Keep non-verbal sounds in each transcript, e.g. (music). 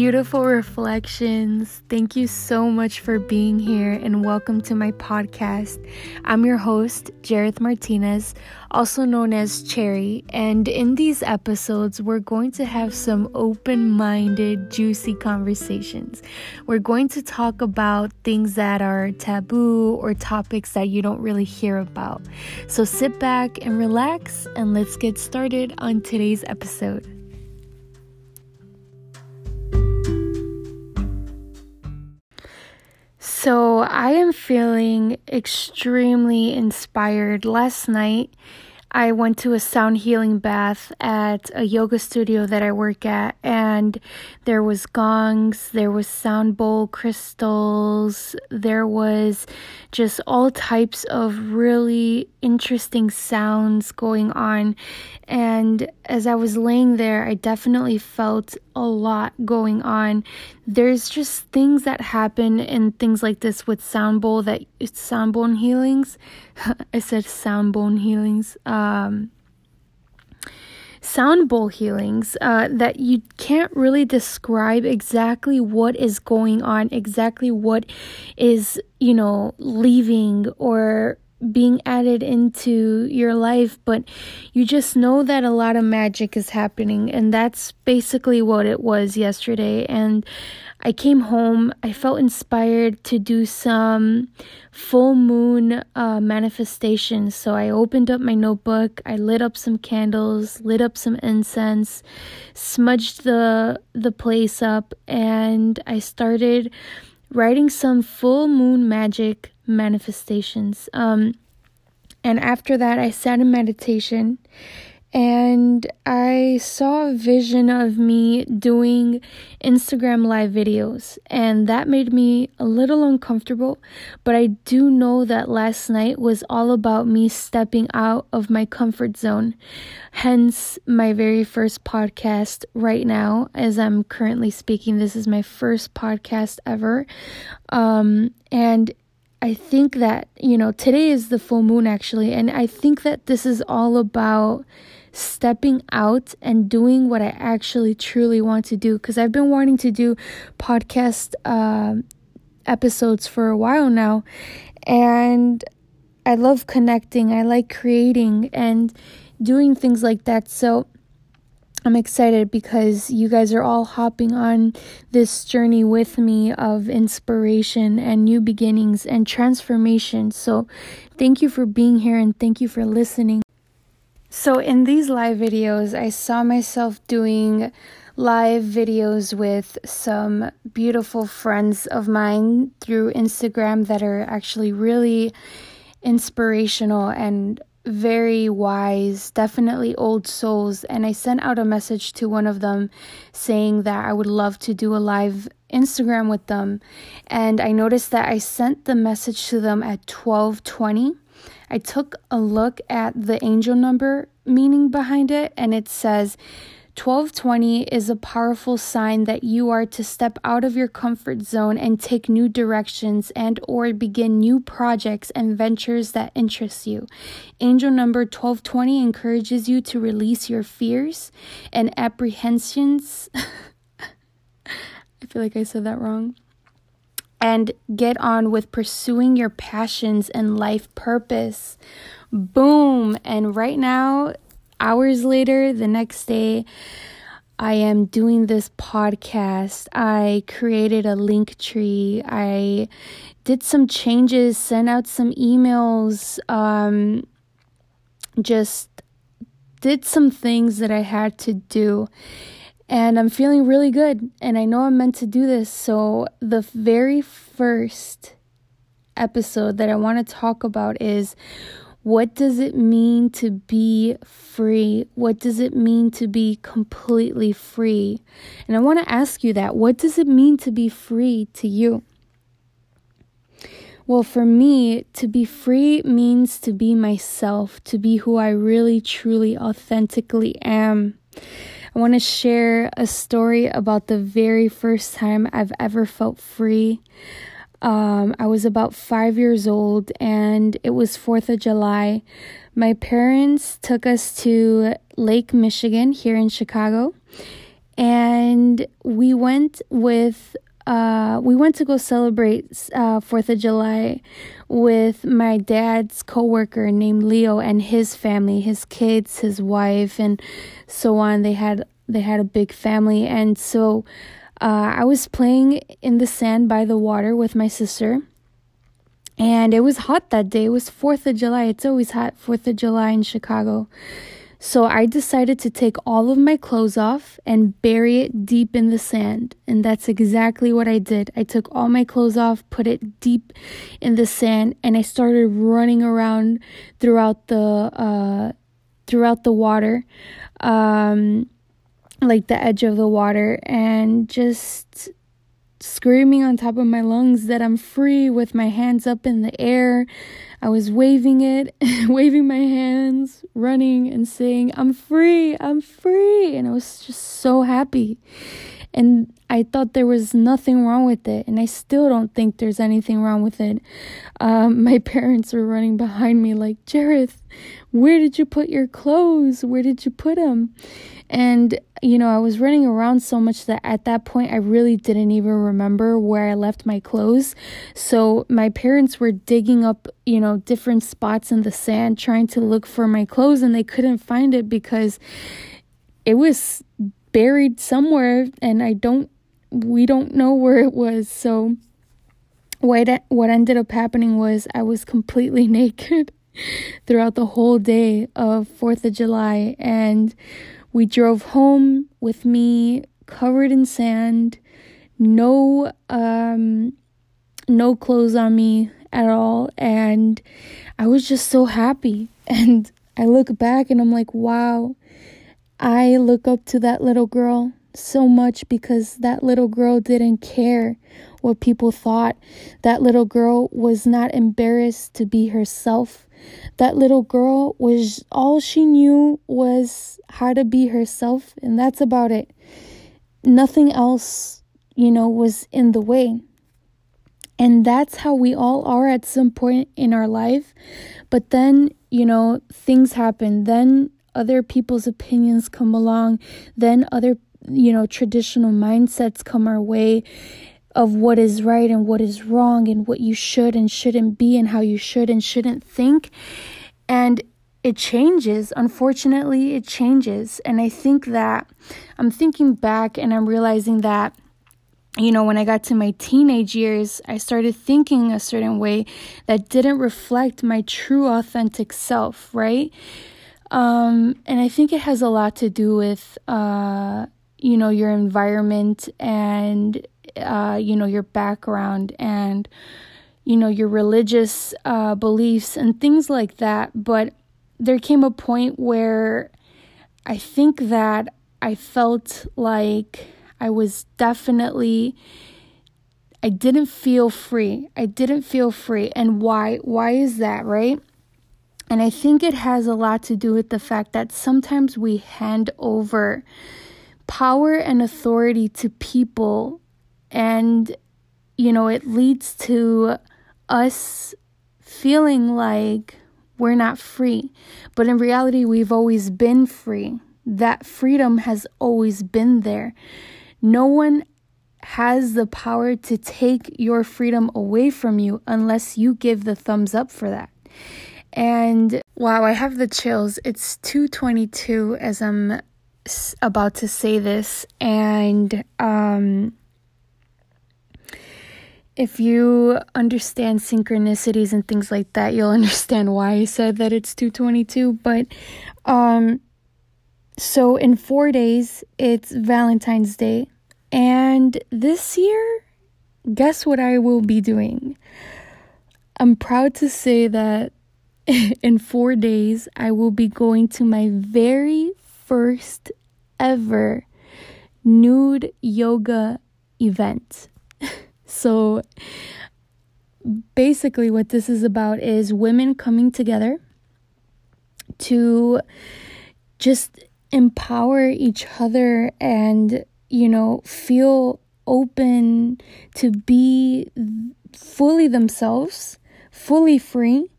beautiful reflections. Thank you so much for being here and welcome to my podcast. I'm your host, Jareth Martinez, also known as Cherry, and in these episodes, we're going to have some open minded, juicy conversations. We're going to talk about things that are taboo or topics that you don't really hear about. So sit back and relax, and let's get started on today's episode. So, I am feeling extremely inspired. Last night, I went to a sound healing bath at a yoga studio that I work at, and there was gongs, there was sound bowl crystals, there was just all types of really interesting sounds going on. And as I was laying there, I definitely felt a lot going on. There's just things that happen in things like this with sound bowl that it's sound bone healings. (laughs) I said sound bone healings. Um, sound bowl healings uh, that you can't really describe exactly what is going on, exactly what is, you know, leaving or being added into your life, but you just know that a lot of magic is happening. And that's basically what it was yesterday. And I came home, I felt inspired to do some full moon uh, manifestations. So I opened up my notebook, I lit up some candles, lit up some incense, smudged the the place up, and I started writing some full moon magic manifestations. Um, and after that, I sat in meditation and I saw a vision of me doing Instagram live videos, and that made me a little uncomfortable. But I do know that last night was all about me stepping out of my comfort zone, hence, my very first podcast right now, as I'm currently speaking. This is my first podcast ever, um, and I think that, you know, today is the full moon actually, and I think that this is all about stepping out and doing what I actually truly want to do because I've been wanting to do podcast uh, episodes for a while now, and I love connecting, I like creating and doing things like that. So, I'm excited because you guys are all hopping on this journey with me of inspiration and new beginnings and transformation. So, thank you for being here and thank you for listening. So, in these live videos, I saw myself doing live videos with some beautiful friends of mine through Instagram that are actually really inspirational and very wise, definitely old souls. And I sent out a message to one of them saying that I would love to do a live Instagram with them. And I noticed that I sent the message to them at 1220. I took a look at the angel number meaning behind it, and it says 1220 is a powerful sign that you are to step out of your comfort zone and take new directions and or begin new projects and ventures that interest you. Angel number 1220 encourages you to release your fears and apprehensions. (laughs) I feel like I said that wrong. And get on with pursuing your passions and life purpose. Boom. And right now, hours later, the next day, I am doing this podcast. I created a Linktree. I did some changes, sent out some emails, um, just did some things that I had to do. And I'm feeling really good. And I know I'm meant to do this. So, the very first episode that I want to talk about is what does it mean to be free? What does it mean to be completely free? And I want to ask you that. What does it mean to be free to you? Well, for me, to be free means to be myself, to be who I really, truly, authentically am. I want to share a story about the very first time I've ever felt free. Um, I was about five years old and it was 4th of July. My parents took us to Lake Michigan here in Chicago. and we went with uh, we went to go celebrate uh, Fourth of July with my dad's coworker named Leo and his family, his kids, his wife, and so on. They had they had a big family, and so uh, I was playing in the sand by the water with my sister. And it was hot that day. It was 4th of July. It's always hot 4th of July in Chicago. So I decided to take all of my clothes off and bury it deep in the sand. And that's exactly what I did. I took all my clothes off, put it deep in the sand, and I started running around throughout the uh, throughout the water. Um, like the edge of the water and just screaming on top of my lungs that I'm free with my hands up in the air. I was waving it, (laughs) waving my hands, running and saying, I'm free, I'm free. And I was just so happy. And I thought there was nothing wrong with it. And I still don't think there's anything wrong with it. Um, (laughs) my parents were running behind me, like, Jareth, where did you put your clothes? Where did you put them? And, you know, I was running around so much that at that point I really didn't even remember where I left my clothes. So my parents were digging up, you know, different spots in the sand trying to look for my clothes and they couldn't find it because it was buried somewhere and I don't, we don't know where it was. So what, what ended up happening was I was completely (laughs) naked throughout the whole day of 4th of July and we drove home with me covered in sand, no um no clothes on me at all and I was just so happy (laughs) and I look back and I'm like, wow. I look up to that little girl so much because that little girl didn't care what people thought. That little girl was not embarrassed to be herself. That little girl was all she knew was how to be herself, and that's about it. Nothing else, you know, was in the way. And that's how we all are at some point in our life. But then, you know, things happen. Then other people's opinions come along. Then other, you know, traditional mindsets come our way of what is right and what is wrong and what you should and shouldn't be and how you should and shouldn't think. And it changes. Unfortunately, it changes. And I think that I'm thinking back and I'm realizing that, you know, when I got to my teenage years, I started thinking a certain way that didn't reflect my true, authentic self, right? Um, and I think it has a lot to do with, uh, you know, your environment and uh, you know, your background and, you know, your religious uh, beliefs and things like that. But there came a point where I think that I felt like I was definitely I didn't feel free. I didn't feel free. And why? Why is that, right? And I think it has a lot to do with the fact that sometimes we hand over power and authority to people and, you know, it leads to us feeling like we're not free. But in reality, we've always been free. That freedom has always been there. No one has the power to take your freedom away from you unless you give the thumbs up for that. And wow, I have the chills. It's 222 as I'm about to say this and um if you understand synchronicities and things like that, you'll (laughs) understand why I said that it's 222. But um so in 4 days it's Valentine's Day and this year guess what I will be doing? I'm proud to say that (laughs) in 4 days I will be going to my very first ever nude yoga event. (laughs) So basically, what this is about is women coming together to just empower each other and, you know, feel open to be fully themselves, fully free.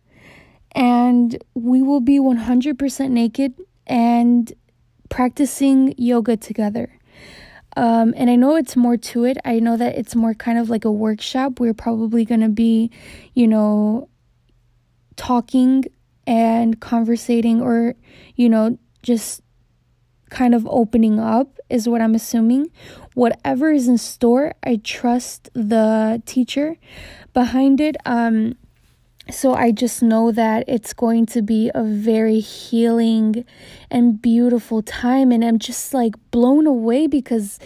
And we will be 100% naked and practicing yoga together. Um, and I know it's more to it. I know that it's more kind of like a workshop. We're probably going to be, you know, talking and conversating or, you know, just kind of opening up, is what I'm assuming. Whatever is in store, I trust the teacher behind it. Um, so I just know that it's going to be a very healing and beautiful time. And I'm just like blown away because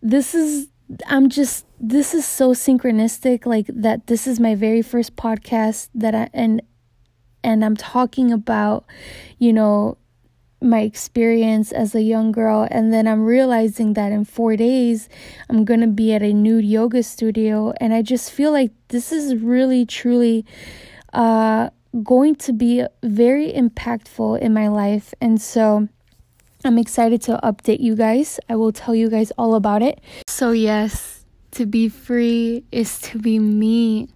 this is, I'm just, this is so synchronistic. Like that, this is my very first podcast that I, and, and I'm talking about, you know, my experience as a young girl and then I'm realizing that in 4 days I'm going to be at a nude yoga studio and I just feel like this is really truly uh going to be very impactful in my life and so I'm excited to update you guys. I will tell you guys all about it. So yes, to be free is to be me.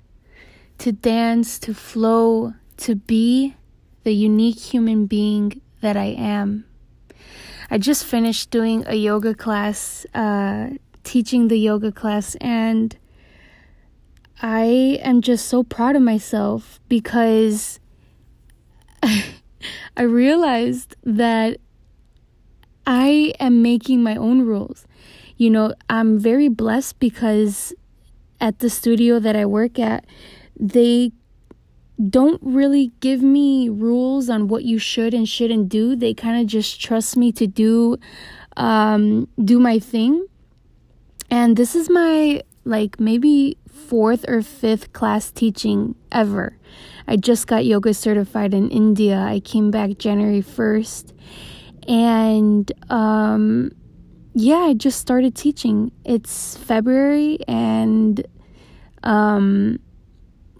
To dance, to flow, to be the unique human being that I am. I just finished doing a yoga class, uh, teaching the yoga class, and I am just so proud of myself because (laughs) I realized that I am making my own rules. You know, I'm very blessed because at the studio that I work at, they don't really give me rules on what you should and shouldn't do. They kind of just trust me to do um do my thing. And this is my like maybe fourth or fifth class teaching ever. I just got yoga certified in India. I came back January 1st. And um yeah, I just started teaching. It's February and um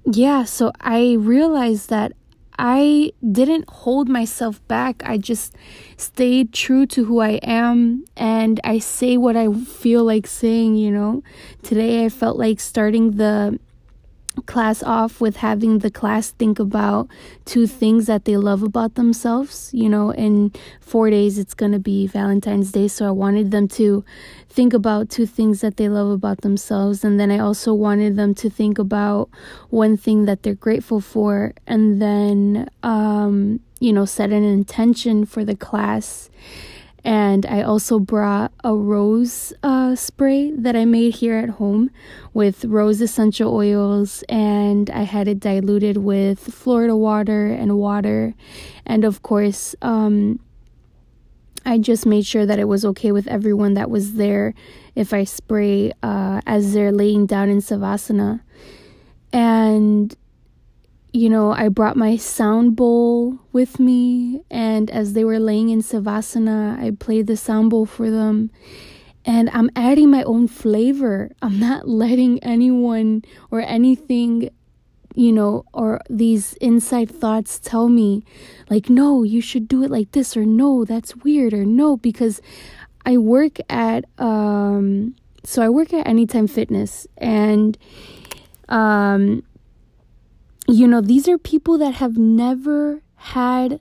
yeah, so I realized that I didn't hold myself back. I just stayed true to who I am and I say what I feel like saying, you know. Today I felt like starting the class off with having the class think about two things that they love about themselves. You know, in four days it's going to be Valentine's Day, so I wanted them to think about two things that they love about themselves. And then I also wanted them to think about one thing that they're grateful for, and then, um, you know, set an intention for the class and I also brought a rose uh, spray that I made here at home with rose essential oils, and I had it diluted with Florida water and water. And of course, um, I just made sure that it was okay with everyone that was there if I spray uh, as they're laying down in Savasana. And you know, I brought my sound bowl with me, and as they were laying in Savasana, I played the sound bowl for them. And I'm adding my own flavor. I'm not (laughs) letting anyone or anything, you know, or these inside thoughts tell me, like, no, you should do it like this, or no, that's weird, or no, because I work at, um, so I work at Anytime Fitness, and, um, you know, these are people that have never had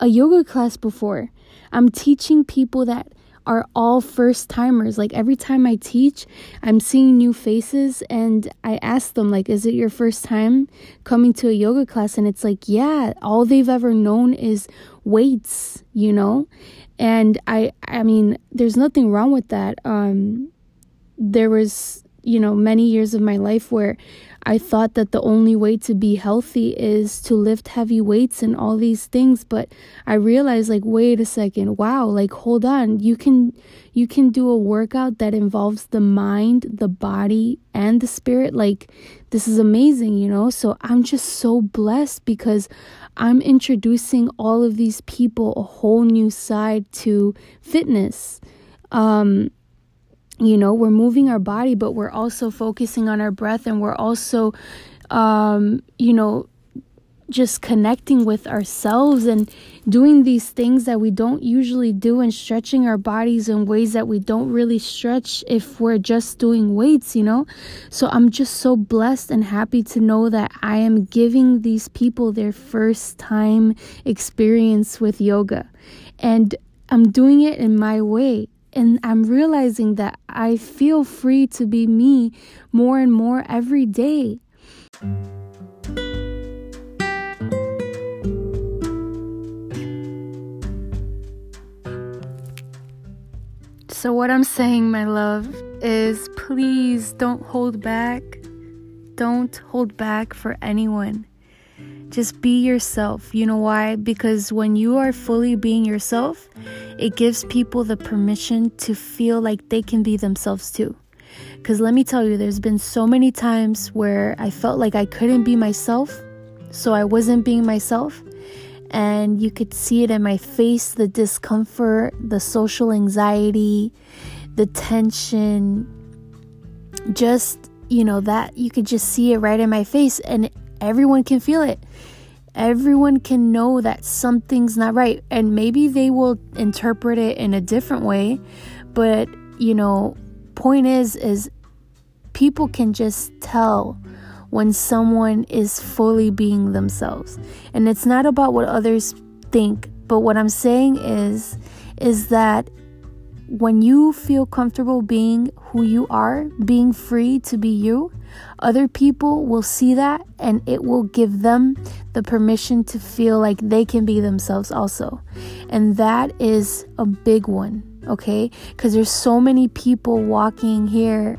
a yoga class before. I'm teaching people that are all first timers. Like every time I teach, I'm seeing new faces and I ask them like, "Is it your first time coming to a yoga class?" And it's like, "Yeah, all they've ever known is weights, you know?" And I I mean, there's nothing wrong with that. Um there was, you know, many years of my life where I thought that the only way to be healthy is to lift heavy weights and all these things, but I realized like wait a second, wow, like hold on. You can you can do a workout that involves the mind, the body, and the spirit. Like this is amazing, you know? So I'm just so blessed because I'm introducing all of these people a whole new side to fitness. Um you know we're moving our body but we're also focusing on our breath and we're also um you know just connecting with ourselves and doing these things that we don't usually do and stretching our bodies in ways that we don't really stretch if we're just doing weights, you know? So I'm just so blessed and happy to know that I am giving these people their first time experience with yoga. And I'm doing it in my way and I'm realizing that I feel free to be me more and more every day. So, what I'm saying, my love, is please don't hold back. Don't hold back for anyone. Just be yourself. You know why? Because when you are fully being yourself, it gives people the permission to feel like they can be themselves too. Because let me tell you, there's been so many times where I felt like I couldn't be myself, so I wasn't being myself. And you could see it in my face the discomfort, the social anxiety, the tension, just, you know, that you could just see it right in my face, and everyone can feel it everyone can know that something's not right and maybe they will interpret it in a different way but you know point is is people can just tell when someone is fully being themselves. And it's not about what others think but what i'm saying is is that when you feel comfortable being who you are, being free to be you, other people will see that and it will give them the permission to feel like they can be themselves also. And that is a big one, okay? Because there's so many people walking here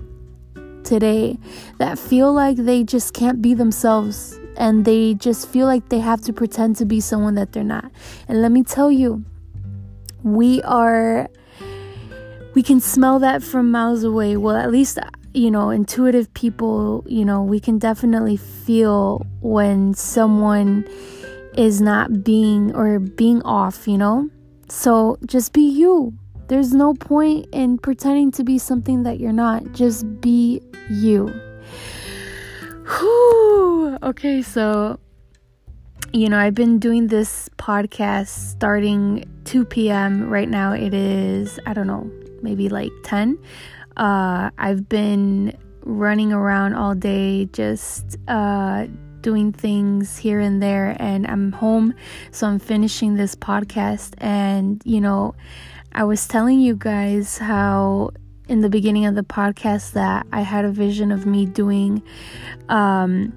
today that feel like they just can't be themselves and they just feel like they have to pretend to be someone that they're not. And let me tell you, we are we can smell that from miles away. Well, at least, you know, intuitive people, you know, we can definitely feel when someone is not being or being off, you know? So just be you. There's no point in pretending to be something that you're not. Just be you. Whew. Okay, so you know, I've been doing this podcast starting 2 p.m. Right now it is, I don't know, maybe like 10. Uh, I've been running around all day just uh, doing things here and there, and I'm home, so I'm finishing this podcast. And you know, I was telling you guys how in the beginning of the podcast that I had a vision of me doing um,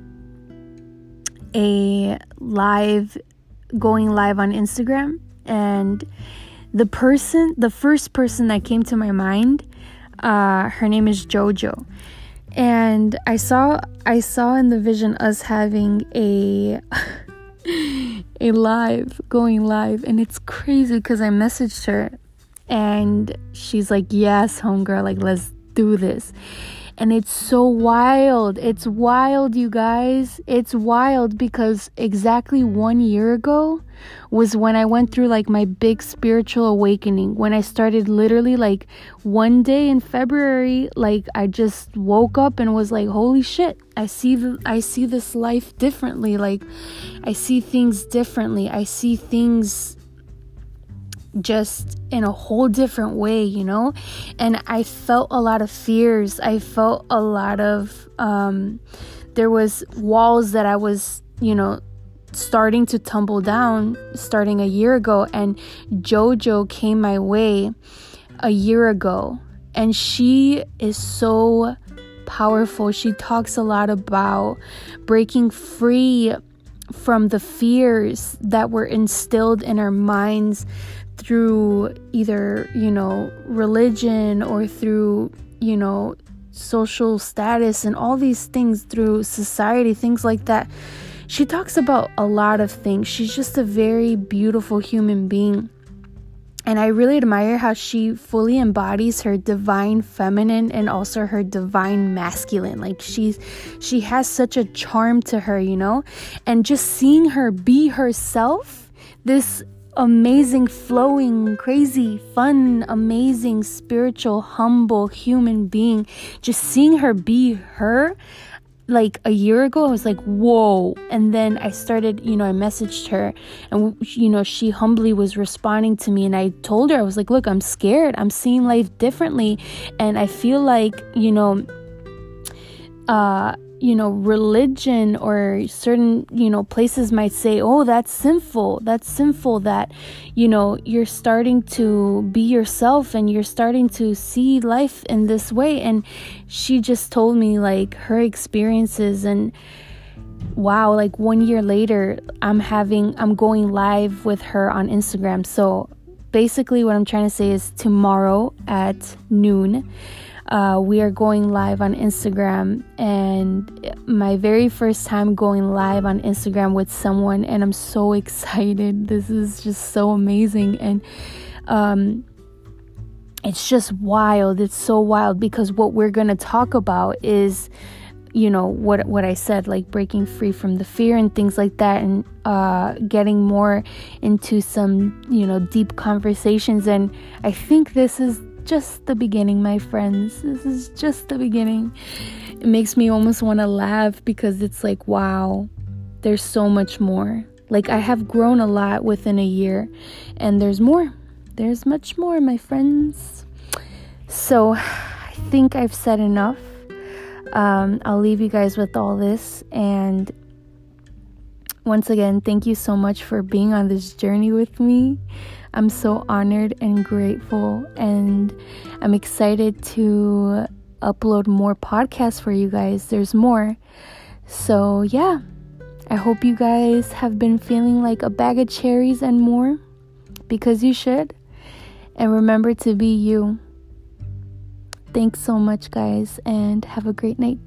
a live, going live on Instagram, and the person, the first person that came to my mind, uh, her name is Jojo, and I saw I saw in the vision us having a (laughs) a live going live, and it's crazy because I messaged her, and she's like, "Yes, homegirl, like let's do this." And it's so wild. It's wild, you guys. It's wild because exactly one year ago was when I went through like my big spiritual awakening. When I started literally like one day in February, like I just woke up and was like, "Holy shit. I see the I see this life differently. Like I see things differently. I see things just in a whole different way, you know? And I felt a lot of fears. I felt a lot of um there was walls that I was, you know, starting to tumble down starting a year ago and Jojo came my way a year ago and she is so powerful. She talks a lot about breaking free from the fears that were instilled in our minds through either, you know, religion or through, you know, social status and all these things through society, things like that. She talks about a lot of things. She's just a very beautiful human being. And I really admire how she fully embodies her divine feminine and also her divine masculine. Like she's she has such a charm to her, you know? And just seeing her be herself, this amazing, flowing, crazy, fun, amazing, spiritual, humble human being. Just seeing her be her, like a year ago, I was like, whoa. And then I started, you know, I messaged her and, you know, she humbly was responding to me. And I told her, I was like, look, I'm scared. I'm seeing life differently. And I feel like, you know, uh, you know religion or certain you know places might say oh that's sinful. That's sinful that you know you're starting to be yourself and you're starting to see life in this way. And she just told me like her experiences and wow like 1 year later I'm having I'm going live with her on Instagram. So basically what I'm trying to say is tomorrow at noon uh, we are going live on Instagram, and my very first time going live on Instagram with someone, and I'm so (laughs) excited. This is just so amazing, and um, it's just wild. It's so wild because what we're gonna talk about is you know what what I said like breaking free from the fear and things like that and uh getting more into some you know deep conversations and I think this is just the beginning, my friends. This is just the beginning. It makes me almost want to laugh because it's like, wow, there's so much more. Like, I have grown a lot within a year, and there's more. There's much more, my friends. So, I think I've said enough. Um, I'll leave you guys with all this. And once again, thank you so much for being on this journey with me. I'm so honored and grateful, and I'm excited to upload more podcasts for you guys. There's more. So, yeah, I hope you guys have been feeling like a bag of cherries and more because you should. And remember to be you. Thanks so much, guys, and have a great night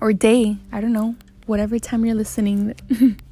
or day. I don't know, whatever time you're listening. (laughs)